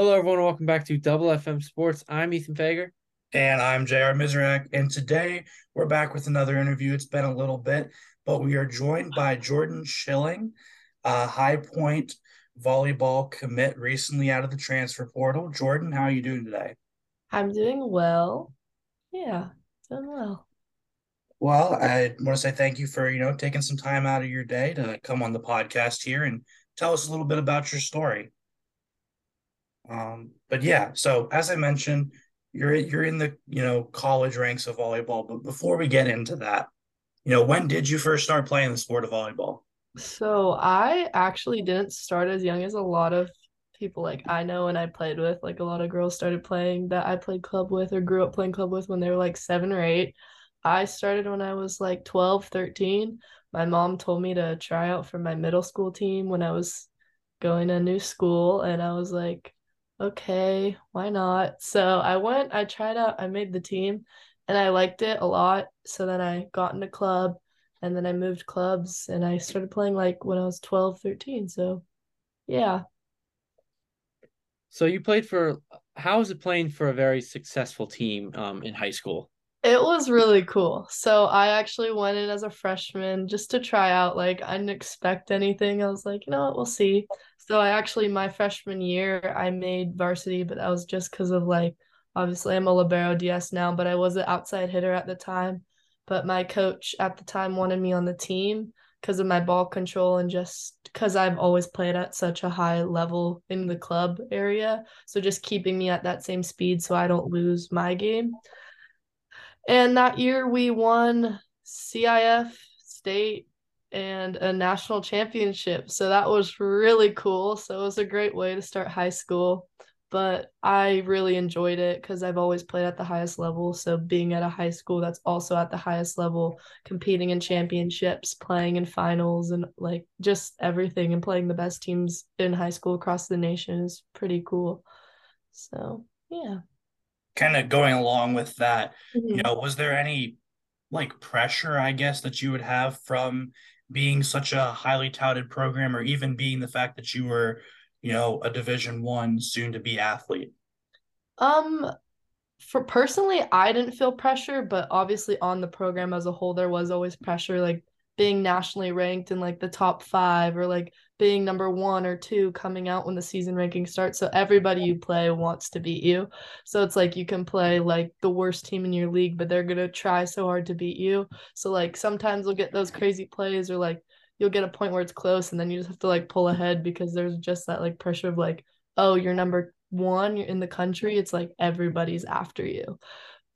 Hello, everyone. Welcome back to Double FM Sports. I'm Ethan Fager. And I'm JR Mizrak. And today we're back with another interview. It's been a little bit, but we are joined by Jordyn Schilling, a High Point volleyball commit recently out of the transfer portal. Jordyn, how are you doing today? I'm doing well. Yeah, doing well. Well, I want to say thank you for, you know, taking some time out of your day to come on the podcast here and tell us a little bit about your story. Um, but yeah, so as I mentioned, you're you're in the you know college ranks of volleyball. But before we get into that, you know, when did you first start playing the sport of volleyball? So I actually didn't start as young as a lot of people like I know and I played with. Like a lot of girls started playing that I played club with or grew up playing club with when they were like seven or eight. I started when I was like 12, 13. My mom told me to try out for my middle school team when I was going to a new school and I was like okay, why not? So I went, I tried out, I made the team and I liked it a lot. So then I got in into club and then I moved clubs and I started playing like when I was 12, 13. So yeah. So you played for how was it playing for a very successful team um, in high school? It was really cool. So I actually went in as a freshman just to try out. Like I didn't expect anything. I was like, you know what, we'll see. So I actually my freshman year I made varsity, but that was just because of like obviously I'm a libero DS now, but I was an outside hitter at the time. But my coach at the time wanted me on the team because of my ball control and just because I've always played at such a high level in the club area. So just keeping me at that same speed so I don't lose my game. And that year we won CIF state and a national championship. So that was really cool. So it was a great way to start high school. But I really enjoyed it because I've always played at the highest level. So being at a high school that's also at the highest level, competing in championships, playing in finals, and like just everything and playing the best teams in high school across the nation is pretty cool. So, yeah. Kind of going along with that, mm-hmm. you know, was there any like pressure, I guess, that you would have from being such a highly touted program or even being the fact that you were you know a division one soon to be athlete um for personally i didn't feel pressure but obviously on the program as a whole there was always pressure like being nationally ranked in like the top five or like being number one or two coming out when the season ranking starts. So everybody you play wants to beat you. So it's like you can play like the worst team in your league, but they're gonna try so hard to beat you. So like sometimes you'll get those crazy plays or like you'll get a point where it's close and then you just have to like pull ahead because there's just that like pressure of like, oh, you're number one, you're in the country. It's like everybody's after you.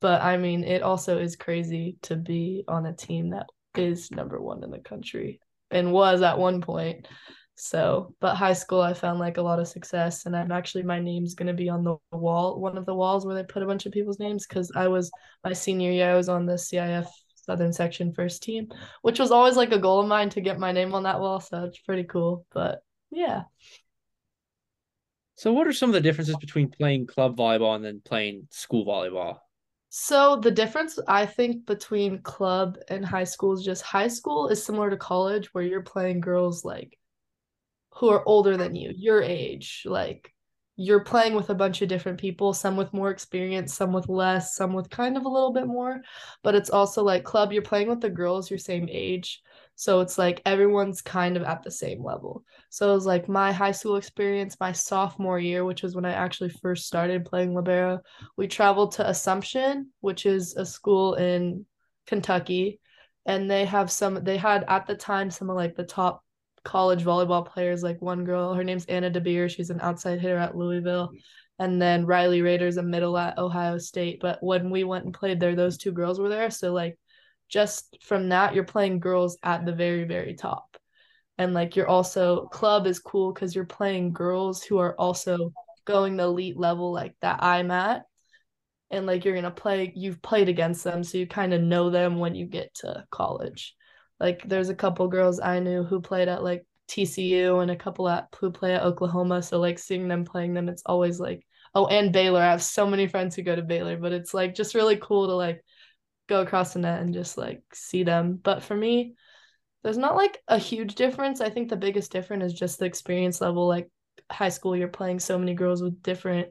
But I mean, it also is crazy to be on a team that is number one in the country and was at one point. So, but high school, I found like a lot of success, and I'm actually my name's gonna be on the wall, one of the walls where they put a bunch of people's names, because I was my senior year, I was on the CIF Southern Section first team, which was always like a goal of mine to get my name on that wall. So it's pretty cool. But yeah. So, what are some of the differences between playing club volleyball and then playing school volleyball? So the difference I think between club and high school is just high school is similar to college where you're playing girls like who are older than you, your age, like you're playing with a bunch of different people, some with more experience, some with less, some with kind of a little bit more, but it's also like club you're playing with the girls your same age. So it's like everyone's kind of at the same level. So it was like my high school experience, my sophomore year, which was when I actually first started playing Libero. We traveled to Assumption, which is a school in Kentucky. And they have some, they had at the time some of like the top college volleyball players, like one girl, her name's Anna DeBeer. She's an outside hitter at Louisville. And then Rylee Rader's a middle at Ohio State. But when we went and played there, those two girls were there. So like just from that you're playing girls at the very very top. And like you're also club is cool because you're playing girls who are also going the elite level like that i'm at. And like you're gonna play you've played against them so you kind of know them when you get to college. Like there's a couple girls i knew who played at like tcu and a couple at who play at oklahoma. So like seeing them playing them it's always like oh and baylor. I have so many friends who go to baylor but it's like just really cool to like go across the net and just like see them. But for me, there's not like a huge difference. I think the biggest difference is just the experience level. Like high school you're playing so many girls with different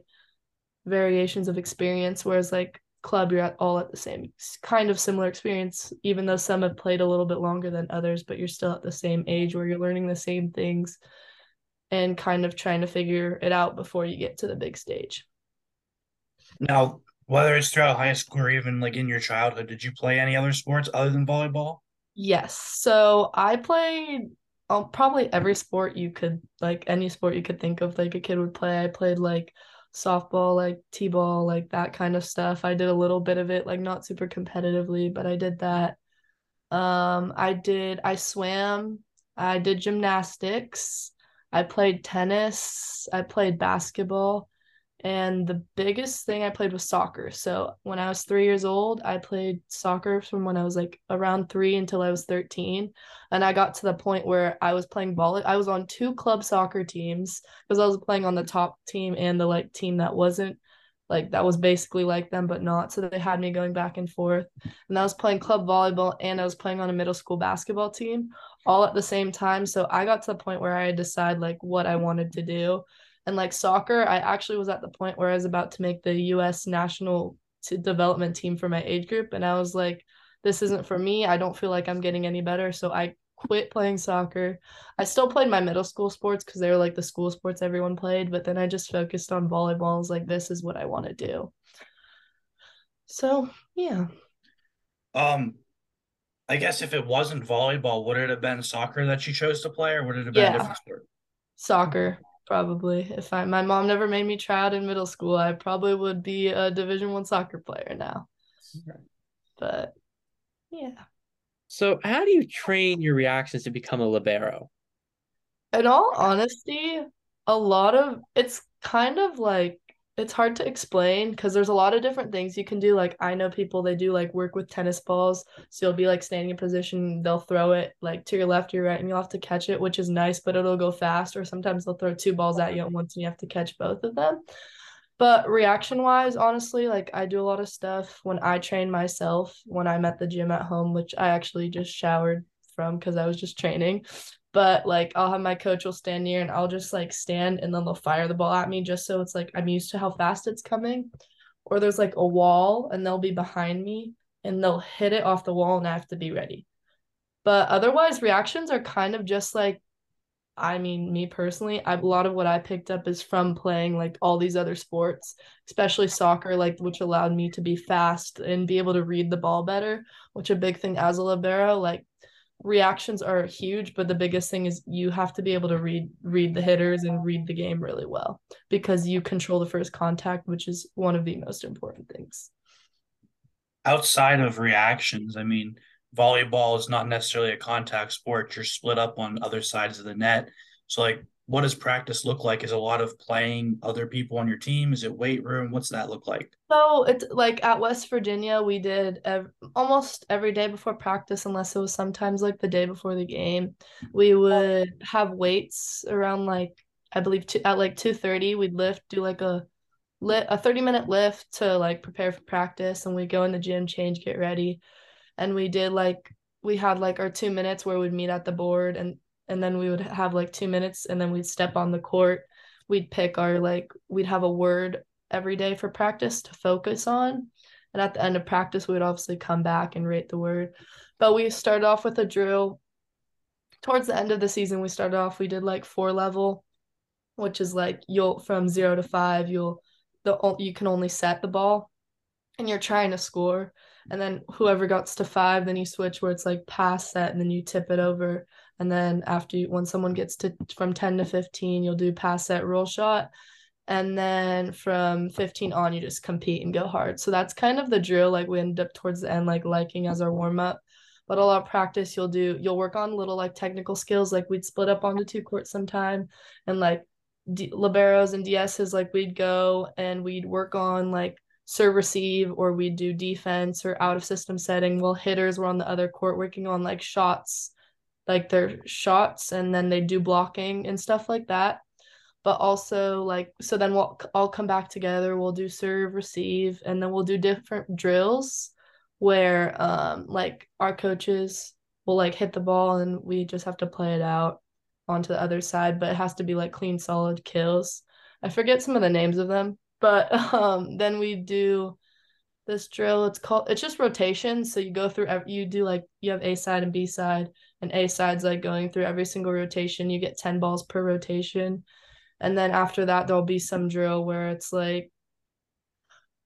variations of experience whereas like club you're at all at the same kind of similar experience even though some have played a little bit longer than others but you're still at the same age where you're learning the same things and kind of trying to figure it out before you get to the big stage now whether it's throughout high school or even like in your childhood did you play any other sports other than volleyball yes so i played um, probably every sport you could like any sport you could think of like a kid would play i played like softball, like t-ball, like that kind of stuff. I did a little bit of it, like not super competitively, but I did that. Um, I did I swam, I did gymnastics, I played tennis, I played basketball. And the biggest thing I played was soccer. So when I was three years old, I played soccer from when I was like around three until I was 13. And I got to the point where I was playing volley. I was on two club soccer teams because I was playing on the top team and the like team that wasn't like that was basically like them but not so they had me going back and forth and i was playing club volleyball and i was playing on a middle school basketball team all at the same time so i got to the point where i had decide like what i wanted to do and like soccer, I actually was at the point where I was about to make the US national t- development team for my age group. And I was like, this isn't for me. I don't feel like I'm getting any better. So I quit playing soccer. I still played my middle school sports because they were like the school sports everyone played, but then I just focused on volleyball. I was like, this is what I want to do. So yeah. Um, I guess if it wasn't volleyball, would it have been soccer that you chose to play, or would it have been yeah. a different sport? Soccer probably. If i my mom never made me try out in middle school i probably would be a division one soccer player now. But yeah. So how do you train your reactions to become a libero? In all honesty a lot of it's kind of like it's hard to explain because there's a lot of different things you can do. Like I know people they do like work with tennis balls. So you'll be like standing in position, they'll throw it like to your left, your right, and you'll have to catch it, which is nice, but it'll go fast. Or sometimes they'll throw two balls at you at once and you have to catch both of them. But reaction wise, honestly, like I do a lot of stuff when I train myself when I'm at the gym at home, which I actually just showered from because I was just training but like I'll have my coach will stand near and I'll just like stand and then they'll fire the ball at me just so it's like I'm used to how fast it's coming. Or there's like a wall and they'll be behind me and they'll hit it off the wall and I have to be ready. But otherwise reactions are kind of just like I mean, me personally, I, a lot of what I picked up is from playing like all these other sports, especially soccer, like which allowed me to be fast and be able to read the ball better, which a big thing as a libero. Like reactions are huge but the biggest thing is you have to be able to read read the hitters and read the game really well because you control the first contact which is one of the most important things. Outside of reactions i mean volleyball is not necessarily a contact sport. You're split up on other sides of the net. So like what does practice look like? Is a lot of playing other people on your team? Is it weight room? What's that look like? So it's like at West Virginia, we did ev- almost every day before practice, unless it was sometimes like the day before the game. We would have weights around like I believe two, at like two thirty. We'd lift, do like a lit a thirty minute lift to like prepare for practice, and we go in the gym, change, get ready, and we did like we had like our two minutes where we'd meet at the board and and then we would have like two minutes and then we'd step on the court. We'd pick our like we'd have a word every day for practice to focus on. And at the end of practice we would obviously come back and rate the word. But we started off with a drill. Towards the end of the season we started off we did like four level which is like you'll from zero to five you'll the you can only set the ball and you're trying to score. And then whoever gets to five then you switch where it's like pass set and then you tip it over and then after you, when someone gets to from 10 to 15 you'll do pass set roll shot. And then from 15 on you just compete and go hard. So that's kind of the drill like we end up towards the end like liking as our warm up but a lot of practice you'll do you'll work on little like technical skills like we'd split up onto two courts sometime. And like D- liberos and DSs like we'd go and we'd work on like serve receive or we'd do defense or out of system setting. While hitters were on the other court working on like shots like their shots and then they do blocking and stuff like that but also like so then we'll all come back together we'll do serve receive and then we'll do different drills where um like our coaches will like hit the ball and we just have to play it out onto the other side, but it has to be like clean, solid kills. I forget some of the names of them, but um, then we do this drill. It's called it's just rotation. So you go through you do like you have A side and B side, and A side's like going through every single rotation. You get ten balls per rotation, and then after that there'll be some drill where it's like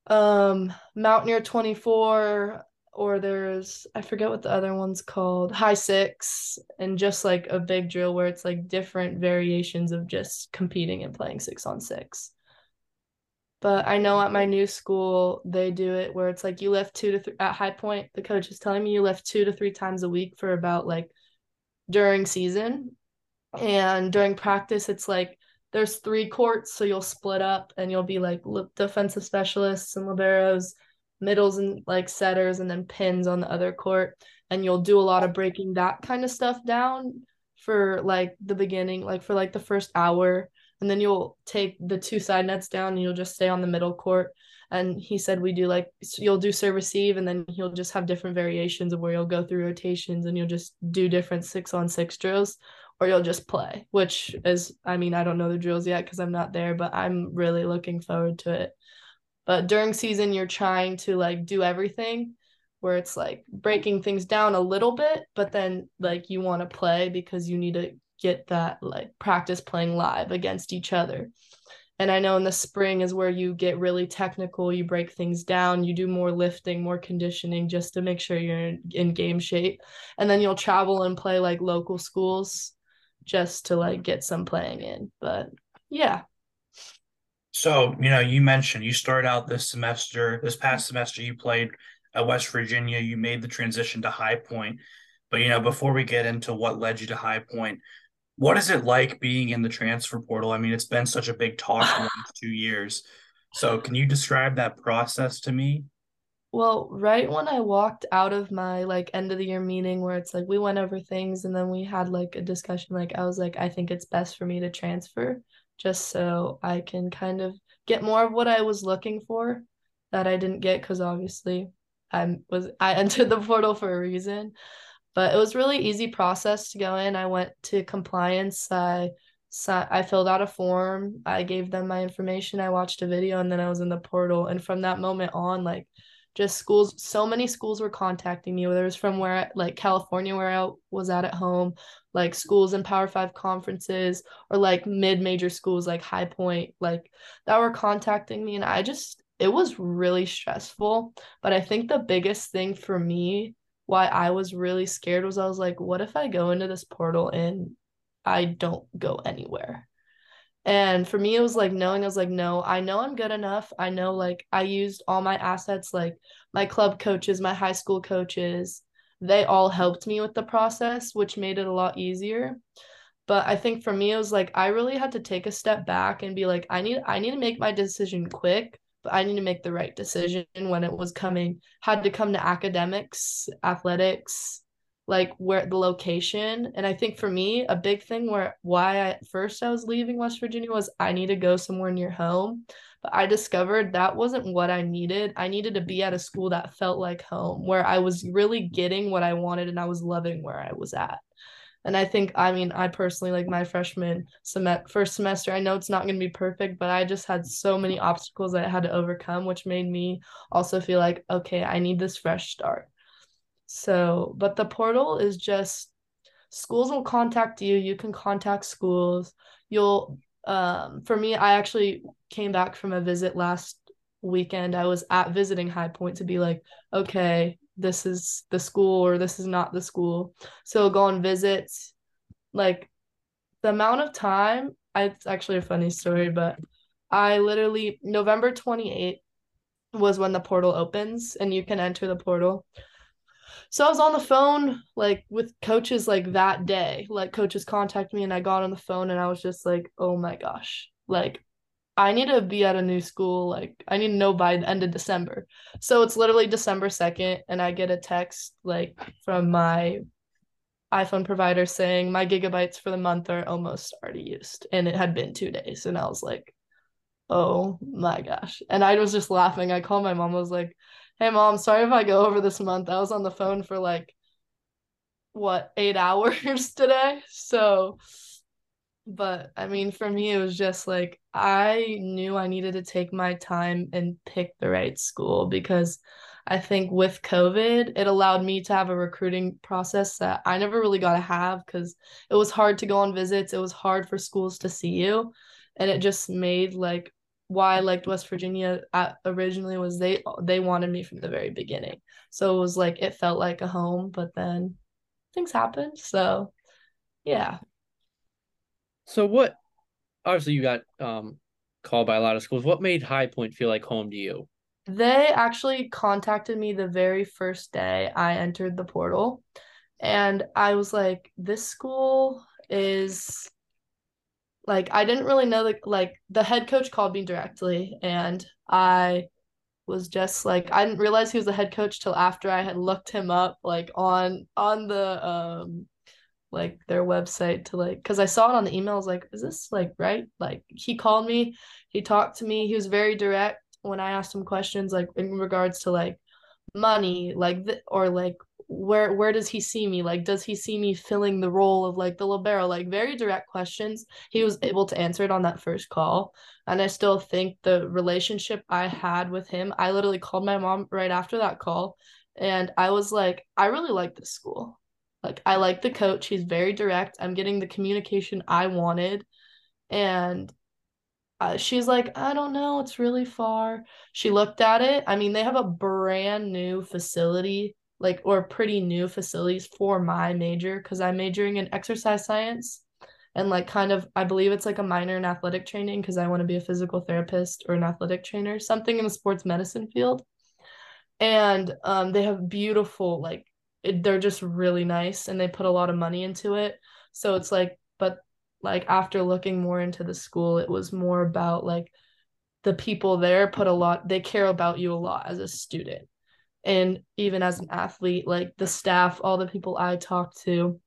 um Mountaineer twenty four or there's I forget what the other one's called, high six, and just like a big drill where it's like different variations of just competing and playing six on six. But I know at my new school they do it where it's like you lift two to three at High Point. The coach is telling me you lift two to three times a week for about like during season, and during practice it's like there's three courts, so you'll split up and you'll be like defensive specialists and liberos middles and like setters and then pins on the other court and you'll do a lot of breaking that kind of stuff down for like the beginning like for like the first hour and then you'll take the two side nets down and you'll just stay on the middle court. And he said we do like you'll do serve receive and then he'll just have different variations of where you'll go through rotations and you'll just do different six on six drills or you'll just play which is i mean i don't know the drills yet because i'm not there but i'm really looking forward to it. But during season, you're trying to like do everything where it's like breaking things down a little bit, but then like you want to play because you need to get that like practice playing live against each other. And I know in the spring is where you get really technical, you break things down, you do more lifting, more conditioning just to make sure you're in, game shape. And then you'll travel and play like local schools just to like get some playing in. But yeah, so, you know, you mentioned you started out this semester, this past semester, you played at West Virginia, you made the transition to High Point. But, you know, before we get into what led you to High Point, what is it like being in the transfer portal? I mean, it's been such a big talk for the last two years. So, can you describe that process to me? Well, right when I walked out of my like end of the year meeting where it's like we went over things and then we had like a discussion, like I was like, I think it's best for me to transfer just so I can kind of get more of what I was looking for that I didn't get because obviously I was I entered the portal for a reason. But it was really easy process to go in. I went to compliance. I I filled out a form. I gave them my information. I watched a video and then I was in the portal. And from that moment on, like just schools so many schools were contacting me whether it was from where like california where i was at at home like schools in power five conferences or like mid-major schools like high point like that were contacting me and i just it was really stressful but i think the biggest thing for me why i was really scared was i was like what if i go into this portal and i don't go anywhere and for me, it was like knowing I was like, no, I know I'm good enough. I know like I used all my assets, like my club coaches, my high school coaches, they all helped me with the process, which made it a lot easier. But I think for me, it was like I really had to take a step back and be like, I need I need to make my decision quick, I need to make the right decision when it was coming, had to come to academics, athletics, like where the location. And i think for me a big thing where why I, first i was leaving west virginia was i need to go somewhere near home. But i discovered that wasn't what i needed. I needed to be at a school that felt like home where i was really getting what i wanted and i was loving where i was at and i think i mean i personally like my freshman sem- first semester i know it's not going to be perfect but i just had so many obstacles that i had to overcome which made me also feel like okay i need this fresh start so, but the portal is just schools will contact you. You can contact schools. You'll, um, for me, I actually came back from a visit last weekend. I was at visiting High Point to be like, okay, this is the school or this is not the school. So go on visits. Like the amount of time, it's actually a funny story, but I literally, November 28th was when the portal opens and you can enter the portal. So I was on the phone like with coaches like that day. Like coaches contact me and I got on the phone and I was just like, "Oh my gosh." Like I need to be at a new school. Like I need to know by the end of December. So it's literally December 2nd and I get a text like from my iPhone provider saying my gigabytes for the month are almost already used and it had been 2 days and I was like, "Oh my gosh." And I was just laughing. I called my mom I was like, Hey mom, sorry if I go over this month. I was on the phone for like what, 8 hours today. So But I mean, for me, it was just like I knew I needed to take my time and pick the right school because I think with COVID, it allowed me to have a recruiting process that I never really got to have because it was hard to go on visits. It was hard for schools to see you. And it just made like why I liked West Virginia at, originally was they they wanted me from the very beginning. So it was like it felt like a home, but then things happened. So yeah. So what obviously you got um called by a lot of schools. What made High Point feel like home to you? They actually contacted me the very first day I entered the portal. And I was like, this school is like I didn't really know the like the head coach called me directly and I was just like I didn't realize he was the head coach till after I had looked him up like on on the um like their website to like because I saw it on the emails like is this like right? Like he called me he talked to me he was very direct when I asked him questions like in regards to like money like th- or like where where does he see me? Like does he see me filling the role of like the libero? Like very direct questions. He was able to answer it on that first call and i still think the relationship i had with him i literally called my mom right after that call and i was like i really like this school like i like the coach he's very direct i'm getting the communication i wanted and uh, she's like, I don't know, it's really far. She looked at it. I mean, they have a brand new facility, like, or pretty new facilities for my major because I'm majoring in exercise science and, like, kind of, I believe it's like a minor in athletic training because I want to be a physical therapist or an athletic trainer, something in the sports medicine field. And um, they have beautiful, like, it, they're just really nice and they put a lot of money into it. So it's like, but like after looking more into the school it was more about like the people there put a lot they care about you a lot as a student. And even as an athlete like the staff all the people i talk to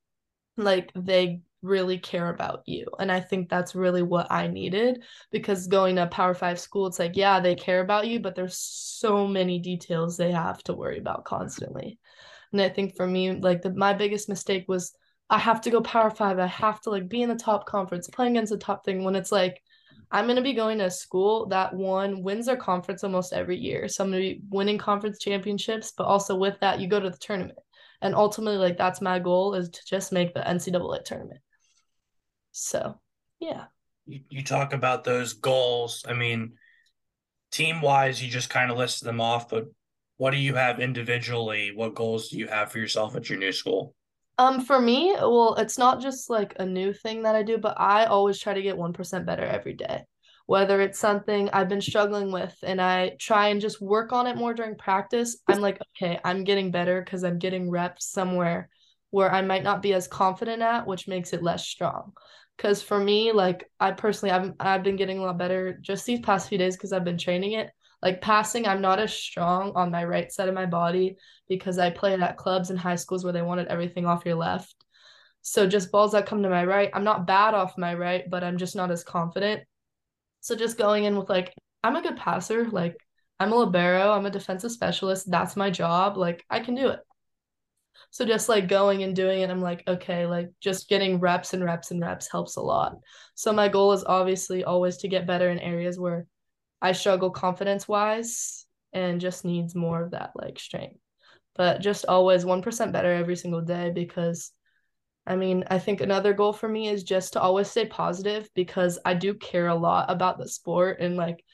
like they really care about you. And i think that's really what i needed because going to power 5 school it's like yeah they care about you but there's so many details they have to worry about constantly and i think for me like the, my biggest mistake was I have to go power five. I have to like be in the top conference, playing against the top thing when it's like I'm gonna be going to a school that one wins their conference almost every year. So I'm gonna be winning conference championships, but also with that, you go to the tournament. And ultimately, like that's my goal is to just make the NCAA tournament. So yeah. You, you talk about those goals. I mean, team wise, you just kind of listed them off, but what do you have individually? What goals do you have for yourself at your new school? Um, for me, well, it's not just like a new thing that I do, but I always try to get 1% better every day. Whether it's something I've been struggling with and I try and just work on it more during practice, I'm like, okay, I'm getting better because I'm getting reps somewhere where I might not be as confident at, which makes it less strong. Because for me, like I personally, I've I've been getting a lot better just these past few days because I've been training it. Like passing, I'm not as strong on my right side of my body because I played at clubs and high schools where they wanted everything off your left. So just balls that come to my right, I'm not bad off my right, but I'm just not as confident. So just going in with like, I'm a good passer. Like I'm a libero, I'm a defensive specialist. That's my job. Like I can do it. So just like going and doing it, I'm like, okay, like just getting reps and reps and reps helps a lot. So my goal is obviously always to get better in areas where I struggle confidence wise and just needs more of that like strength. But just always 1% better every single day because I mean, I think another goal for me is just to always stay positive because I do care a lot about the sport and like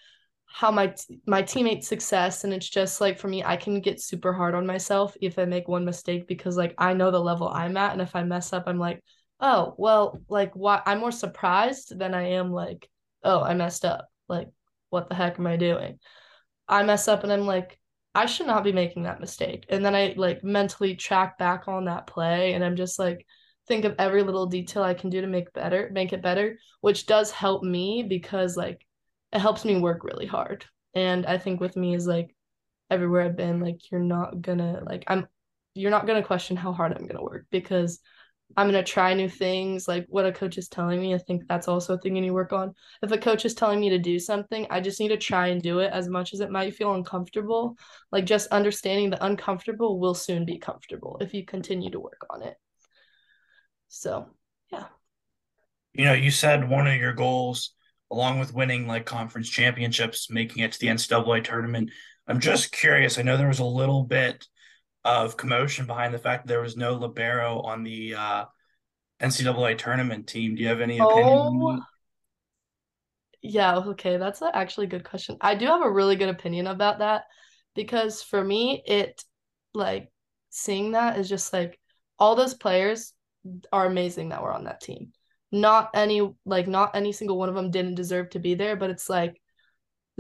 how my t- my teammates success. And it's just like for me I can get super hard on myself if I make one mistake because like I know the level I'm at. And if I mess up I'm like oh well like why I'm more surprised than I am like oh I messed up. Like what the heck am I doing? I mess up and I'm like, I should not be making that mistake. And then I like mentally track back on that play and I'm just like, think of every little detail I can do to make better, make it better, which does help me because like it helps me work really hard. And I think with me is like everywhere I've been, like you're not gonna like I'm you're not gonna question how hard I'm gonna work because I'm gonna try new things, like what a coach is telling me. I think that's also a thing you need to work on. If a coach is telling me to do something, I just need to try and do it as much as it might feel uncomfortable. Like just understanding the uncomfortable will soon be comfortable if you continue to work on it. So yeah. you know, you said one of your goals, along with winning like conference championships, making it to the NCAA tournament. I'm just curious. I know there was a little bit of commotion behind the fact that there was no libero on the uh, NCAA tournament team. Do you have any opinion? Oh, yeah, okay, that's a- actually a good question. I do have a really good opinion about that because for me, it like seeing that is just like all those players are amazing that were on that team. Not any like not any single one of them didn't deserve to be there, but it's like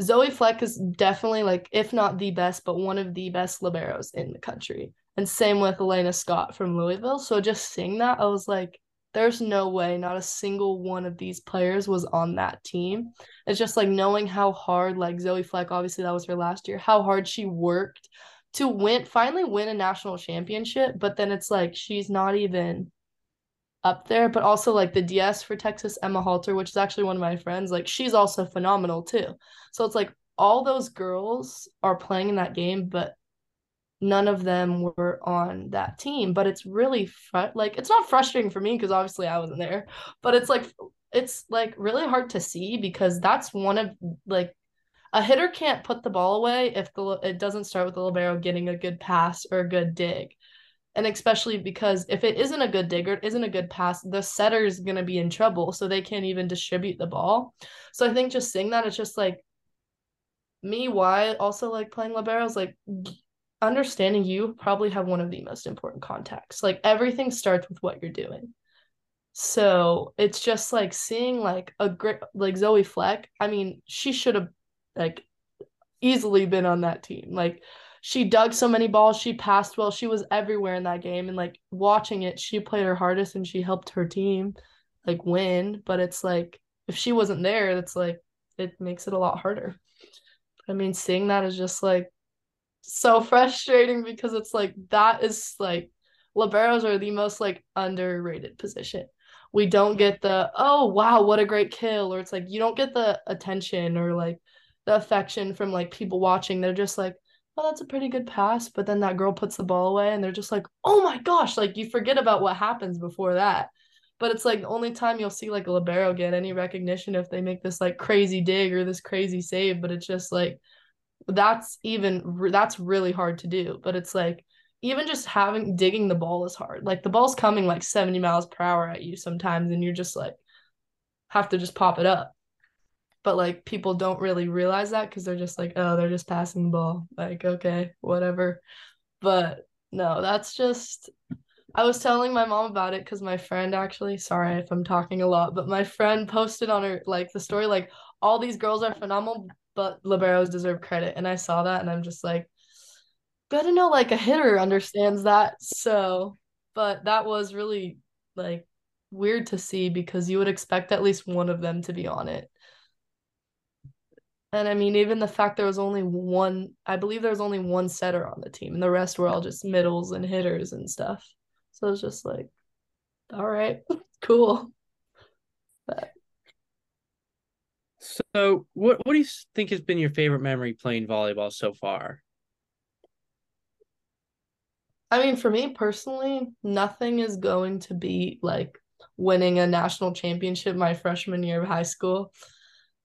Zoe Fleck is definitely like if not the best, but one of the best liberos in the country. And same with Elena Scott from Louisville. So just seeing that, I was like, there's no way not a single one of these players was on that team. It's just like knowing how hard, like Zoe Fleck, obviously that was her last year, how hard she worked to win, finally win a national championship. But then it's like she's not even up there. But also like the DS for Texas, Emma Halter, which is actually one of my friends, like she's also phenomenal too. So it's like all those girls are playing in that game, but none of them were on that team but it's really fr- like it's not frustrating for me because obviously I wasn't there but it's like it's like really hard to see because that's one of like a hitter can't put the ball away if the it doesn't start with the libero getting a good pass or a good dig and especially because if it isn't a good dig or it isn't a good pass the setter is going to be in trouble so they can't even distribute the ball so i think just seeing that it's just like me why also like playing liberos like understanding you probably have one of the most important contacts. Like everything starts with what you're doing. So it's just like seeing like a great like Zoe Fleck. I mean, she should have like easily been on that team. Like she dug so many balls, she passed well, she was everywhere in that game. And like watching it, she played her hardest and she helped her team like win. But it's like if she wasn't there, it's like it makes it a lot harder. I mean, seeing that is just like so frustrating because it's like that is like liberos are the most like underrated position. We don't get the oh wow what a great kill or it's like you don't get the attention or like the affection from like people watching. They're just like oh that's a pretty good pass, but then that girl puts the ball away and they're just like oh my gosh like you forget about what happens before that. But it's like the only time you'll see like a libero get any recognition if they make this like crazy dig or this crazy save, but it's just like that's even that's really hard to do. But it's like even just having digging the ball is hard. Like the ball's coming like 70 miles per hour at you sometimes and you're just like have to just pop it up but like people don't really realize that because they're just like oh they're just passing the ball like okay whatever but no that's just I was telling my mom about it because my friend actually, sorry if I'm talking a lot, but my friend posted on her like the story like all these girls are phenomenal, but liberos deserve credit. And I saw that and I'm just like, good to know like a hitter understands that. So, but that was really like weird to see because you would expect at least one of them to be on it. And I mean, even the fact there was only one, I believe there was only one setter on the team, and the rest were all just middles and hitters and stuff. So it's just like, all right, cool. But so, what what do you think has been your favorite memory playing volleyball so far? I mean, for me personally, nothing is going to be like winning a national championship my freshman year of high school.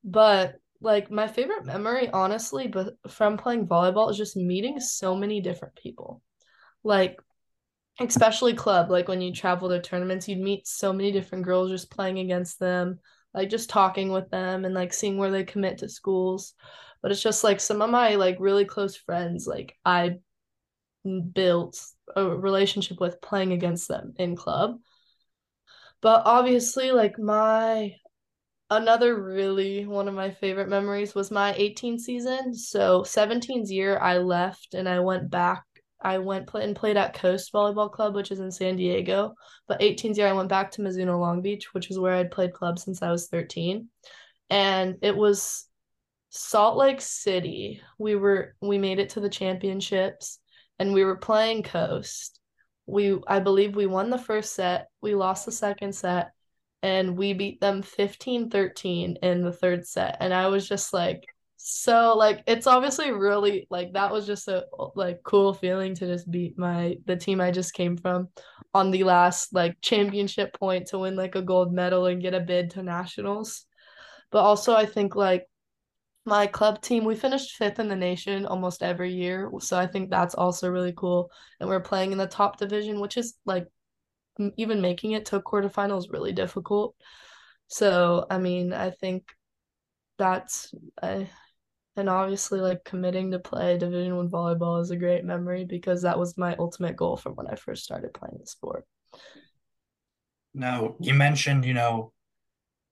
But like my favorite memory, honestly, but from playing volleyball is just meeting so many different people. Like especially club, like when you travel to tournaments, you'd meet so many different girls just playing against them like just talking with them and like seeing where they commit to schools but it's just like some of my like really close friends like i built a relationship with playing against them in club but obviously like my another really one of my favorite memories was my 18 season so 17's year i left and i went back I went play and played at Coast Volleyball Club, which is in San Diego. But 18th year, I went back to Mizuno Long Beach, which is where I'd played club since I was 13. And it was Salt Lake City. We were we made it to the championships and we were playing Coast. We I believe we won the first set, we lost the second set, and we beat them 15-13 in the third set. And I was just like so like it's obviously really like that was just a like cool feeling to just beat my the team I just came from on the last like championship point to win like a gold medal and get a bid to nationals. But also I think like my club team we finished fifth in the nation almost every year so i think that's also really cool and we're playing in the top division which is like even making it to a quarterfinal is really difficult so i mean i think that's I, and obviously like committing to play division one volleyball is a great memory because that was my ultimate goal from when i first started playing the sport now you mentioned you know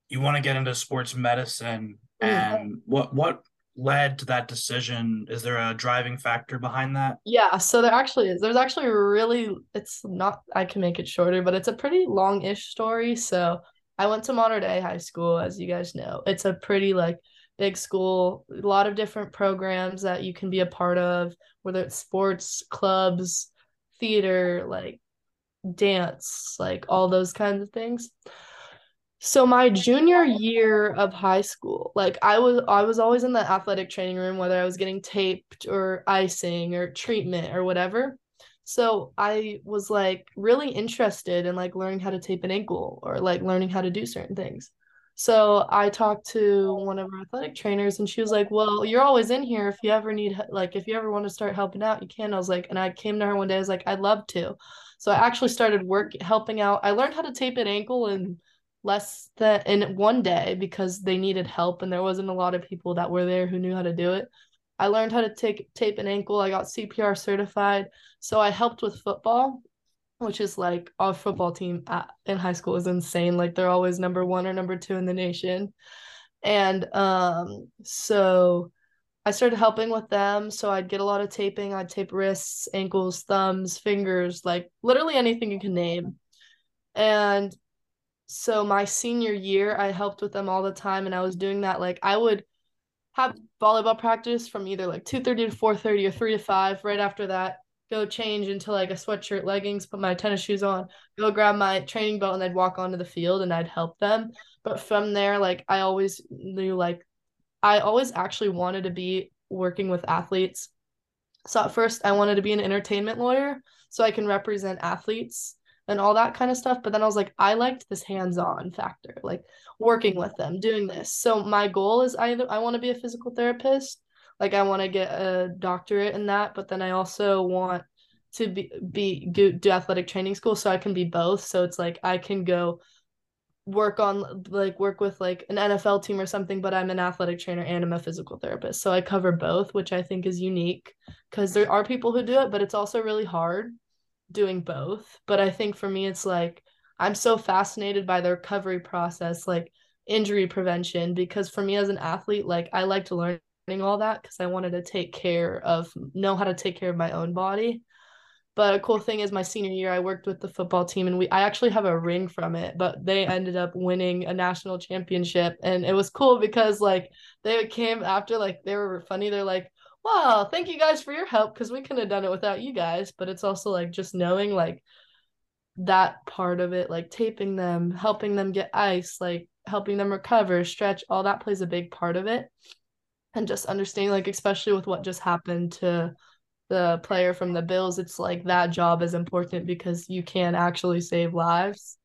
you want to get into sports medicine mm-hmm. and what what led to that decision? Is there a driving factor behind that? Yeah so there actually is. There's actually really it's not i can make it shorter but it's a pretty long-ish story. So i went to Mater Dei high school as you guys know. It's a pretty like big school, a lot of different programs that you can be a part of, whether it's sports, clubs, theater, like dance, like all those kinds of things. So my junior year of high school, like I was I was always in the athletic training room whether I was getting taped or icing or treatment or whatever. So I was like really interested in like learning how to tape an ankle or like learning how to do certain things. So I talked to one of our athletic trainers and she was like, Well, you're always in here. If you ever need, like, if you ever want to start helping out, you can. I was like, and I came to her one day, I was like, I'd love to. So I actually started work helping out. I learned how to tape an ankle in less than in one day because they needed help and there wasn't a lot of people that were there who knew how to do it. I learned how to take tape an ankle. I got CPR certified. So I helped with football which is like our football team at, in high school is insane. Like they're always number one or number two in the nation. And um, so I started helping with them. So I'd get a lot of taping. I'd tape wrists, ankles, thumbs, fingers, like literally anything you can name. And so my senior year, I helped with them all the time. And I was doing that. Like I would have volleyball practice from either like 2.30 to 4.30 or 3 to 5 right after that go change into like a sweatshirt, leggings, put my tennis shoes on, go grab my training belt, and I'd walk onto the field and I'd help them. But from there, like I always knew, like I always actually wanted to be working with athletes. So at first, I wanted to be an entertainment lawyer so I can represent athletes and all that kind of stuff. But then I was like, I liked this hands on factor, like working with them, doing this. So my goal is either I want to be a physical therapist like I want to get a doctorate in that, but then I also want to be be do athletic training school so I can be both. So it's like I can go work on like work with like an NFL team or something, but I'm an athletic trainer and I'm a physical therapist. So I cover both, which I think is unique because there are people who do it, but it's also really hard doing both. But I think for me it's like I'm so fascinated by the recovery process, like injury prevention, because for me as an athlete, like I like to learn all that because I wanted to take care of know how to take care of my own body. But a cool thing is my senior year I worked with the football team and we I actually have a ring from it, but they ended up winning a national championship and it was cool because like they came after like they were funny. They're like, "Wow, thank you guys for your help because we couldn't have done it without you guys." But it's also like just knowing like that part of it, like taping them, helping them get ice, like helping them recover, stretch, all that plays a big part of it and just understanding like especially with what just happened to the player from the Bills, it's like that job is important because you can actually save lives.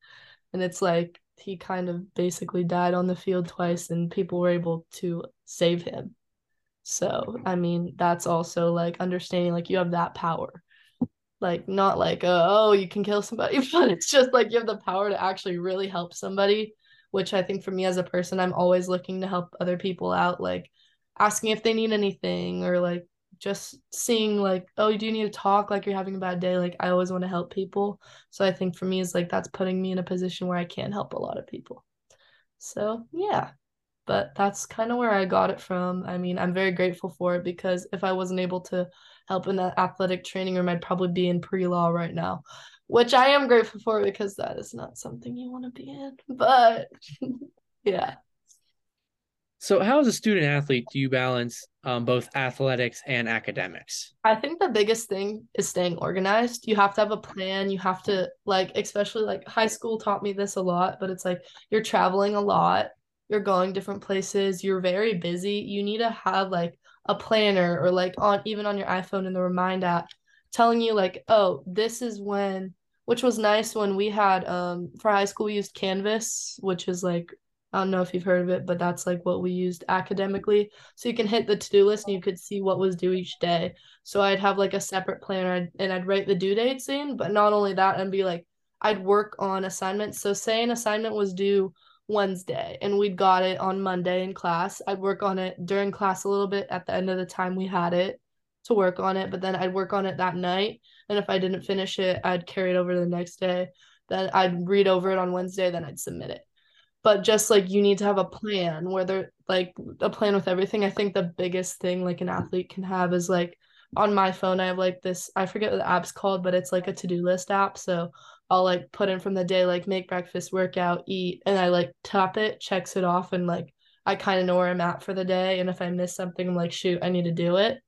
And it's like he kind of basically died on the field twice and people were able to save him. So, I mean, that's also like understanding like you have that power. Like not like uh, oh, you can kill somebody, but it's just like you have the power to actually really help somebody, which I think for me as a person, I'm always looking to help other people out like asking if they need anything or like just seeing like oh do you need to talk like you're having a bad day like i always want to help people. So i think for me is like that's putting me in a position where i can help a lot of people. So yeah but that's kind of where i got it from i mean i'm very grateful for it because if i wasn't able to help in that athletic training room i'd probably be in pre-law right now which i am grateful for because that is not something you want to be in but yeah so, how as a student athlete do you balance um, both athletics and academics? I think the biggest thing is staying organized. You have to have a plan. You have to like, especially like high school taught me this a lot, but it's like you're traveling a lot. You're going different places, you're very busy, you need to have like a planner or like on even on your iPhone in the Remind app telling you like, oh, this is when which was nice when we had um for high school we used Canvas, which is like I don't know if you've heard of it, but that's like what we used academically. So you can hit the to-do list and you could see what was due each day. So I'd have like a separate planner and I'd write the due dates in, but not only that, and be like, I'd work on assignments. So say an assignment was due Wednesday and we'd got it on Monday in class. I'd work on it during class a little bit at the end of the time we had it to work on it, but then I'd work on it that night. And if I didn't finish it, I'd carry it over to the next day. Then I'd read over it on Wednesday, then I'd submit it. But just like you need to have a plan, whether like a plan with everything. I think the biggest thing like an athlete can have is like on my phone, I have like this, I forget what the app's called, but it's like a to do list app. So I'll like put in from the day, like make breakfast, workout, eat, and I like top it, checks it off, and like I kind of know where I'm at for the day. And if I miss something, I'm like, shoot, I need to do it.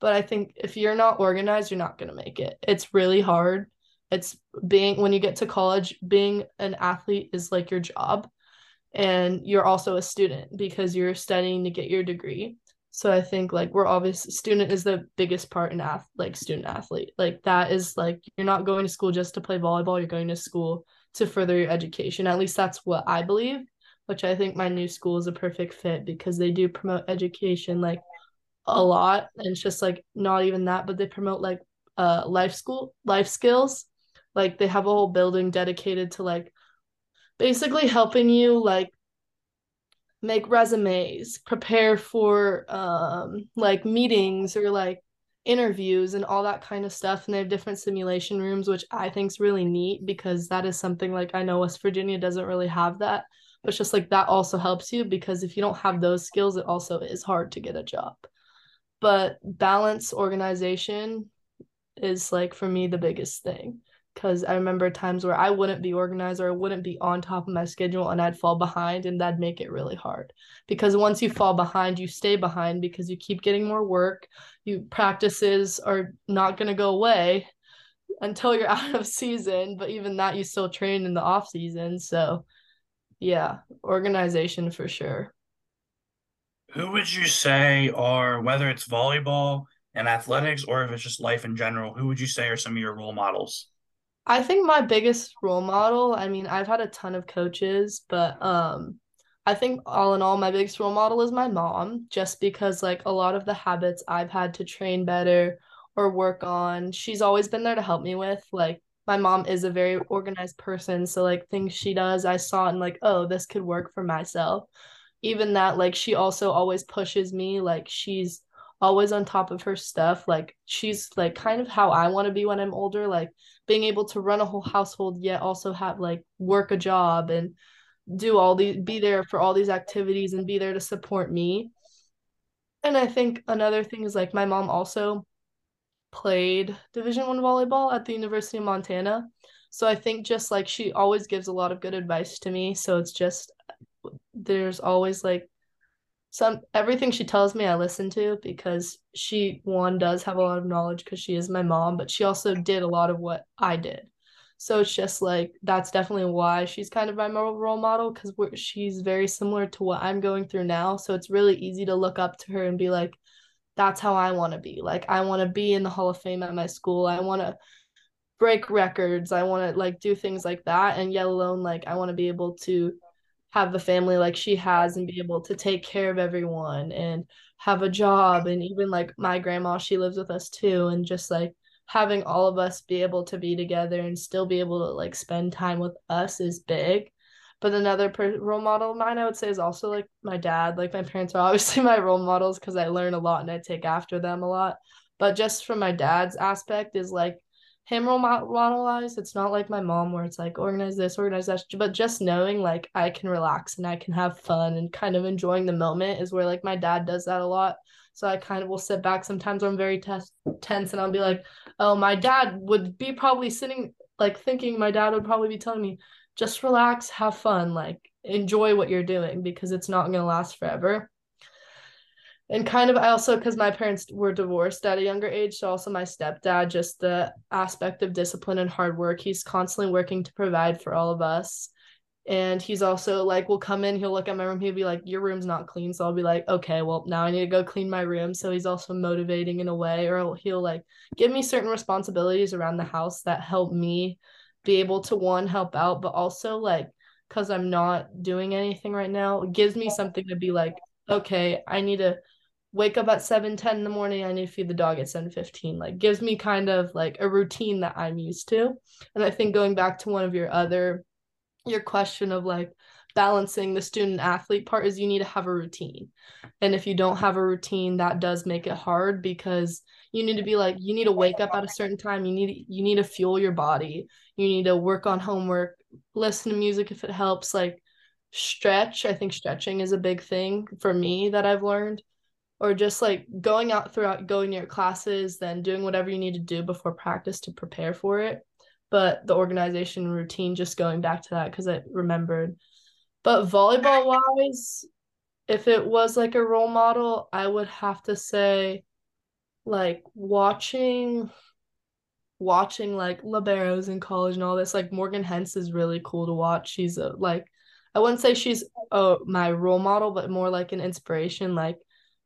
But I think if you're not organized, you're not going to make it. It's really hard. It's being, when you get to college, being an athlete is like your job. And you're also a student because you're studying to get your degree. So I think like we're obvious student is the biggest part in ath like student athlete. Like that is like you're not going to school just to play volleyball, you're going to school to further your education. At least that's what I believe, which I think my new school is a perfect fit because they do promote education like a lot and it's just like not even that, but they promote like uh life school, life skills. Like they have a whole building dedicated to like basically helping you like make resumes, prepare for um like meetings or like interviews and all that kind of stuff. And they have different simulation rooms which I think is really neat because that is something like I know West Virginia doesn't really have that but just like that also helps you because if you don't have those skills it also is hard to get a job. But balance organization is like for me the biggest thing because I remember times where I wouldn't be organized or I wouldn't be on top of my schedule and I'd fall behind and that'd make it really hard. Because once you fall behind, you stay behind because you keep getting more work. You practices are not going to go away until you're out of season, but even that you still train in the off season. So, yeah, organization for sure. Who would you say are whether it's volleyball and athletics or if it's just life in general, who would you say are some of your role models? I think my biggest role model, I mean, I've had a ton of coaches, but um I think all in all my biggest role model is my mom just because like a lot of the habits I've had to train better or work on, she's always been there to help me with. Like my mom is a very organized person, so like things she does, I saw and like, oh, this could work for myself. Even that like she also always pushes me, like she's always on top of her stuff. Like she's like kind of how I want to be when I'm older, like being able to run a whole household yet also have like work a job and do all these be there for all these activities and be there to support me. And I think another thing is like my mom also played division 1 volleyball at the University of Montana. So I think just like she always gives a lot of good advice to me, so it's just there's always like some everything she tells me I listen to because she one does have a lot of knowledge because she is my mom, but she also did a lot of what I did. So it's just like that's definitely why she's kind of my role model because she's very similar to what I'm going through now. So it's really easy to look up to her and be like, that's how I want to be. Like I want to be in the Hall of Fame at my school. I want to break records. I want to like do things like that. And yet alone, like I want to be able to have a family like she has and be able to take care of everyone and have a job and even like my grandma she lives with us too and just like having all of us be able to be together and still be able to like spend time with us is big. But another per- role model of mine i would say is also like my dad. Like my parents are obviously my role models because i learn a lot and i take after them a lot. But just from my dad's aspect is like him role modelize. It's not like my mom where it's like organize this, organize that, but just knowing like I can relax and I can have fun and kind of enjoying the moment is where like my dad does that a lot. So I kind of will sit back sometimes when I'm very tense tense and I'll be like, oh, my dad would be probably sitting like thinking my dad would probably be telling me, just relax, have fun, like enjoy what you're doing because it's not gonna last forever and kind of I also because my parents were divorced at a younger age, so also my stepdad, just the aspect of discipline and hard work. He's constantly working to provide for all of us. And he's also like, will come in, he'll look at my room, he'll be like, Your room's not clean. So I'll be like, Okay, well, now I need to go clean my room. So he's also motivating in a way, or he'll like give me certain responsibilities around the house that help me be able to one, help out, but also like, because I'm not doing anything right now, it gives me something to be like, Okay, I need to wake up at 7 10 in the morning i need to feed the dog at 7 15 like gives me kind of like a routine that i'm used to and i think going back to one of your other your question of like balancing the student athlete part is you need to have a routine. And if you don't have a routine, that does make it hard because you need to be like you need to wake up at a certain time, you need you need to fuel your body. You need to work on homework, listen to music if it helps, like stretch. I think stretching is a big thing for me that I've learned or just like going out throughout going to your classes then doing whatever you need to do before practice to prepare for it but the organization routine just going back to that because I remembered. But volleyball wise, if it was like a role model, I would have to say like watching watching like liberos in college and all this like Morgan Hentz is really cool to watch. She's a like I wouldn't say she's oh my role model, but more like an inspiration like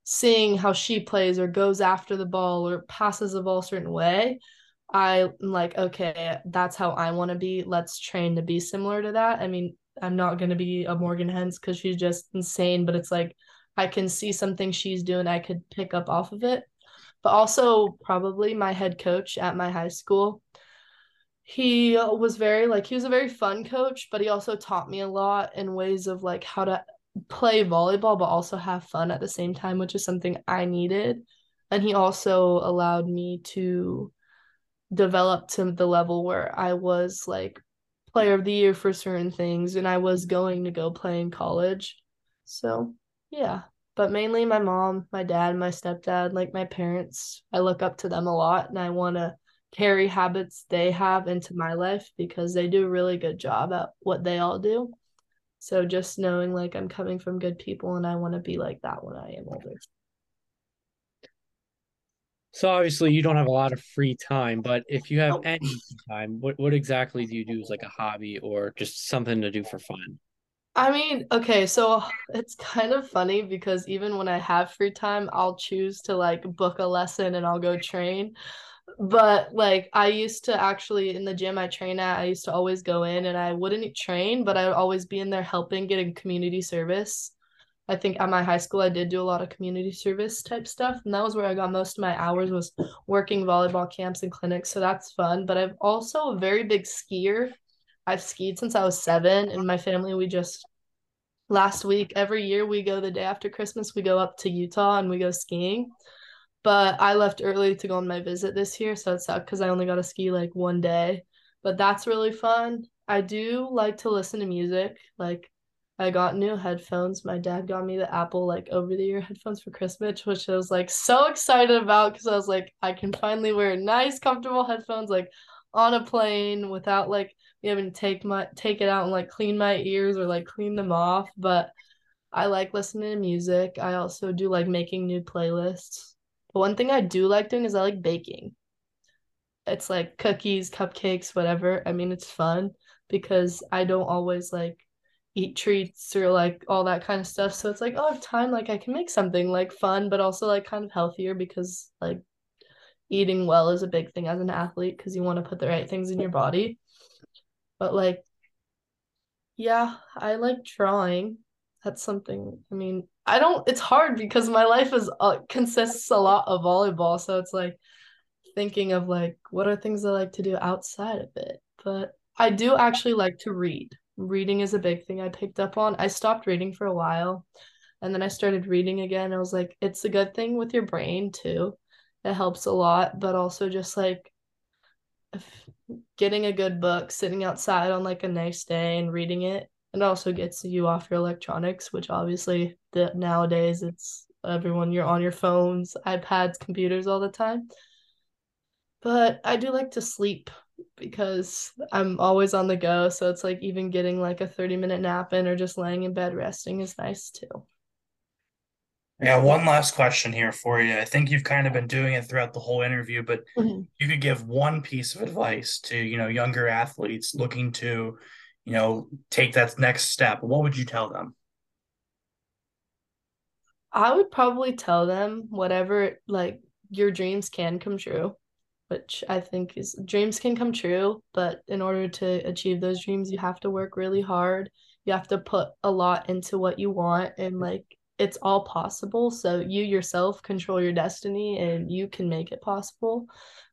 seeing how she plays or goes after the ball or passes the ball a certain way I'm like, okay, that's how I want to be. Let's train to be similar to that. I mean, I'm not going to be a Morgan Hentz because she's just insane, but it's like I can see something she's doing, I could pick up off of it. But also, probably my head coach at my high school. He was very like, he was a very fun coach, but he also taught me a lot in ways of like how to play volleyball, but also have fun at the same time, which is something I needed. And he also allowed me to develop to the level where I was like player of the year for certain things and I was going to go play in college. So, yeah. But mainly my mom, my dad, my stepdad, like my parents, I look up to them a lot and I want to carry habits they have into my life because they do a really good job at what they all do. So just knowing like I'm coming from good people and I want to be like that when I am older. So obviously you don't have a lot of free time, but if you have any time, what what exactly do you do as like a hobby or just something to do for fun? I mean, okay, so it's kind of funny because even when I have free time, I'll choose to like book a lesson and I'll go train. But like I used to actually in the gym I train at, I used to always go in and I wouldn't train, but I would always be in there helping getting community service. I think at my high school I did do a lot of community service type stuff and that was where I got most of my hours was working volleyball camps and clinics so that's fun but I'm also a very big skier I've skied since I was 7 and my family we just last week every year we go the day after Christmas we go up to Utah and we go skiing but I left early to go on my visit this year so it sucked cuz I only got to ski like one day but that's really fun I do like to listen to music like I got new headphones. My dad got me the Apple like over the ear headphones for Christmas, which I was like so excited about because I was like, I can finally wear nice, comfortable headphones like on a plane without like having to take my take it out and like clean my ears or like clean them off. But I like listening to music. I also do like making new playlists. But one thing I do like doing is I like baking. It's like cookies, cupcakes, whatever. I mean, it's fun because I don't always like eat treats or like all that kind of stuff. So it's like, oh, I have time, like I can make something like fun, but also like kind of healthier because like eating well is a big thing as an athlete because you want to put the right things in your body. But like, yeah, I like drawing. That's something. I mean, I don't. It's hard because my life is uh, consists a lot of volleyball, so it's like thinking of like what are things I like to do outside of it. But I do actually like to read reading is a big thing I picked up on. I stopped reading for a while and then I started reading again. I was like, it's a good thing with your brain too. It helps a lot, but also just like getting a good book, sitting outside on like a nice day and reading it. It also gets you off your electronics, which obviously the, nowadays it's everyone you're on your phones, iPads, computers all the time. But I do like to sleep because I'm always on the go. So it's like even getting like a 30 minute nap in or just laying in bed resting is nice too. Yeah, one last question here for you. I think you've kind of been doing it throughout the whole interview, but mm-hmm. you could give one piece of advice to, you know, younger athletes looking to, you know, take that next step, what would you tell them? I would probably tell them whatever like your dreams can come true, which I think is dreams can come true, but in order to achieve those dreams, you have to work really hard. You have to put a lot into what you want and like it's all possible. So you yourself control your destiny and you can make it possible,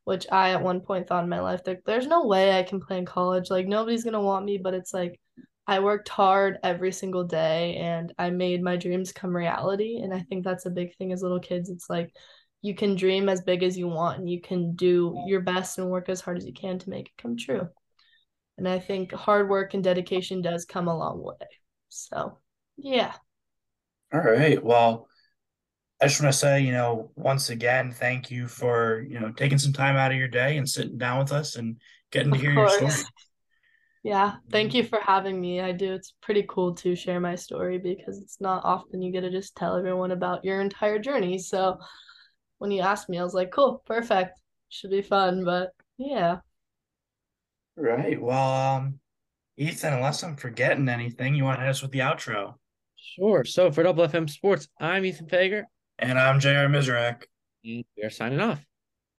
which I at one point thought in my life that there's no way I can play in college. Like nobody's going to want me, but it's like I worked hard every single day and I made my dreams come reality. And I think that's a big thing as little kids. It's like you can dream as big as you want and you can do your best and work as hard as you can to make it come true. And I think hard work and dedication does come a long way. So, yeah. All right. Well, I just want to say, you know, once again, thank you for, you know, taking some time out of your day and sitting down with us and getting to Of hear your story. Yeah, thank you for having me. I do. It's pretty cool to share my story because it's not often you get to just tell everyone about your entire journey. So when you asked me, I was like, cool, perfect. Should be fun. But yeah. Right. Well, um, Ethan, unless I'm forgetting anything, you want to hit us with the outro? Sure. So for Double FM Sports, I'm Ethan Fager. And I'm J.R. Mizrak. We are signing off.